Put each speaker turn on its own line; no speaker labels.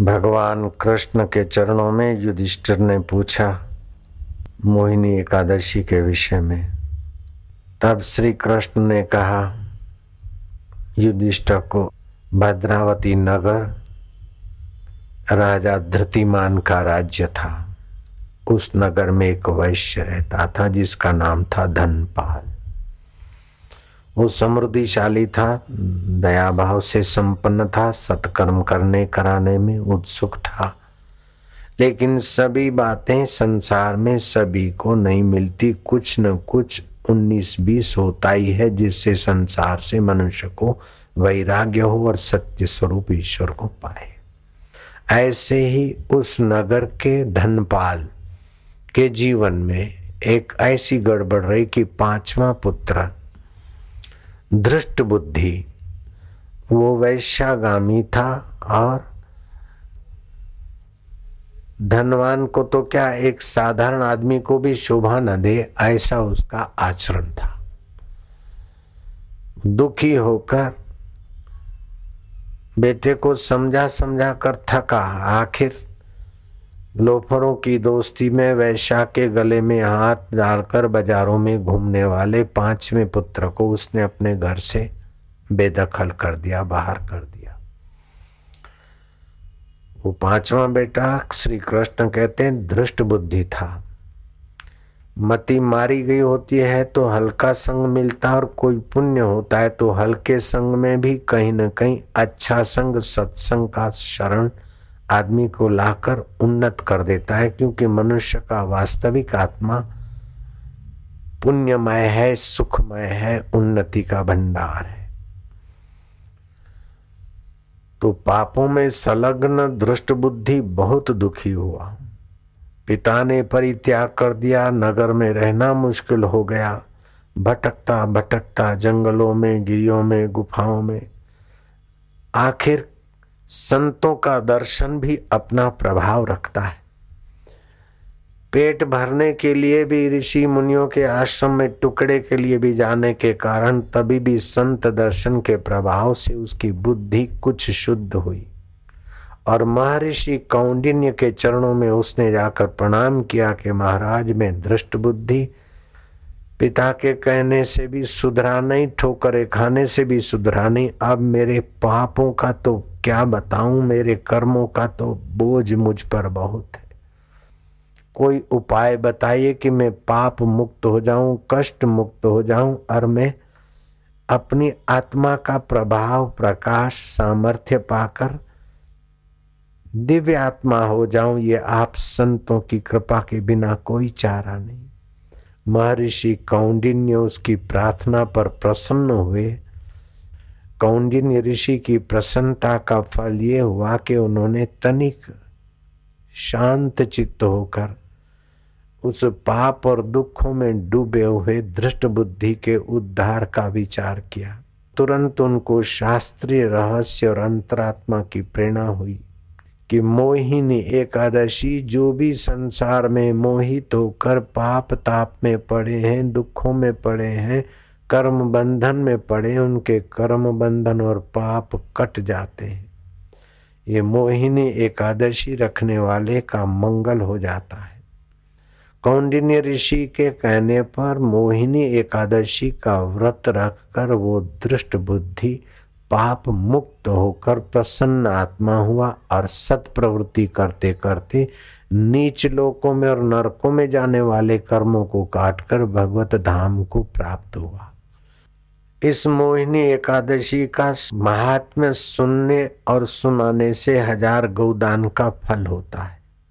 भगवान कृष्ण के चरणों में युधिष्ठिर ने पूछा, मोहिनी एकादशी के विषय में? तब श्री कृष्ण ने कहा, युधिष्ठिर को भद्रावती नगर राजा धृतिमान का राज्य था। उस नगर में एक वैश्य रहता था जिसका नाम था धनपाल। वो समृद्धिशाली था दया भाव से संपन्न था, सत्कर्म करने कराने में उत्सुक था। लेकिन सभी बातें संसार में सभी को नहीं मिलती। कुछ न कुछ उन्नीस बीस होता ही है, जिससे संसार से मनुष्य को वैराग्य हो और सत्य स्वरूप ईश्वर को पाए। ऐसे ही उस नगर के धनपाल के जीवन में एक ऐसी गड़बड़ रही कि पांचवा पुत्र धृष्ट बुद्धि वो वैश्यागामी था और धनवान को तो क्या एक साधारण आदमी को भी शोभा न दे, ऐसा उसका आचरण था। दुखी होकर बेटे को समझा समझा कर थका, आखिर लोफरों की दोस्ती में वैशा के गले में हाथ डालकर बाजारों में घूमने वाले पाँचवें पुत्र को उसने अपने घर से बेदखल कर दिया, बाहर कर दिया। वो पांचवा बेटा श्री कृष्ण कहते हैं धृष्ट बुद्धि था। मति मारी गई होती है तो हल्का संग मिलता और कोई पुण्य होता है तो हल्के संग में भी कहीं ना कहीं अच्छा संग, सत्संग का शरण आदमी को लाकर उन्नत कर देता है, क्योंकि मनुष्य का वास्तविक आत्मा पुण्यमय है, सुखमय है, उन्नति का भंडार है। तो पापों में संलग्न दृष्ट बुद्धि बहुत दुखी हुआ। पिता ने परित्याग कर दिया, नगर में रहना मुश्किल हो गया। भटकता भटकता जंगलों में, गिरियों में, गुफाओं में, आखिर संतों का दर्शन भी अपना प्रभाव रखता है। पेट भरने के लिए भी ऋषि मुनियों के आश्रम में टुकड़े के लिए भी जाने के कारण तभी भी संत दर्शन के प्रभाव से उसकी बुद्धि कुछ शुद्ध हुई। और महर्षि कौंडिन्य के चरणों में उसने जाकर प्रणाम किया कि महाराज में दृष्ट बुद्धि पिता के कहने से भी सुधरा नहीं, ठोकरे खाने से भी सुधरा नहीं। अब मेरे पापों का तो क्या बताऊँ, मेरे कर्मों का तो बोझ मुझ पर बहुत है। कोई उपाय बताइए कि मैं पाप मुक्त हो जाऊँ, कष्ट मुक्त हो जाऊँ, और मैं अपनी आत्मा का प्रभाव, प्रकाश, सामर्थ्य पाकर दिव्य आत्मा हो जाऊँ, ये आप संतों की कृपा के बिना कोई चारा नहीं। महर्षि कौंडिन्य उसकी प्रार्थना पर प्रसन्न हुए। कौंडिन्य ऋषि की प्रसन्नता का फल ये हुआ कि उन्होंने तनिक शांत चित्त होकर उस पाप और दुखों में डूबे हुए दृष्ट बुद्धि के उद्धार का विचार किया। तुरंत उनको शास्त्रीय रहस्य और अंतरात्मा की प्रेरणा हुई। कि मोहिनी एकादशी जो भी संसार में मोहित होकर पाप ताप में पड़े हैं, दुखों में पड़े हैं, कर्म बंधन में पड़े उनके कर्म बंधन और पाप कट जाते हैं। ये मोहिनी एकादशी रखने वाले का मंगल हो जाता है। कौंडिन्य ऋषि के कहने पर मोहिनी एकादशी का व्रत रखकर वो दृष्ट बुद्धि पाप मुक्त होकर प्रसन्न आत्मा हुआ और सत प्रवृत्ति करते करते नीच लोकों में और नरकों में जाने वाले कर्मों को काटकर भगवत धाम को प्राप्त हुआ। इस मोहिनी एकादशी का महात्म्य सुनने और सुनाने से हज़ार गौदान का फल होता है।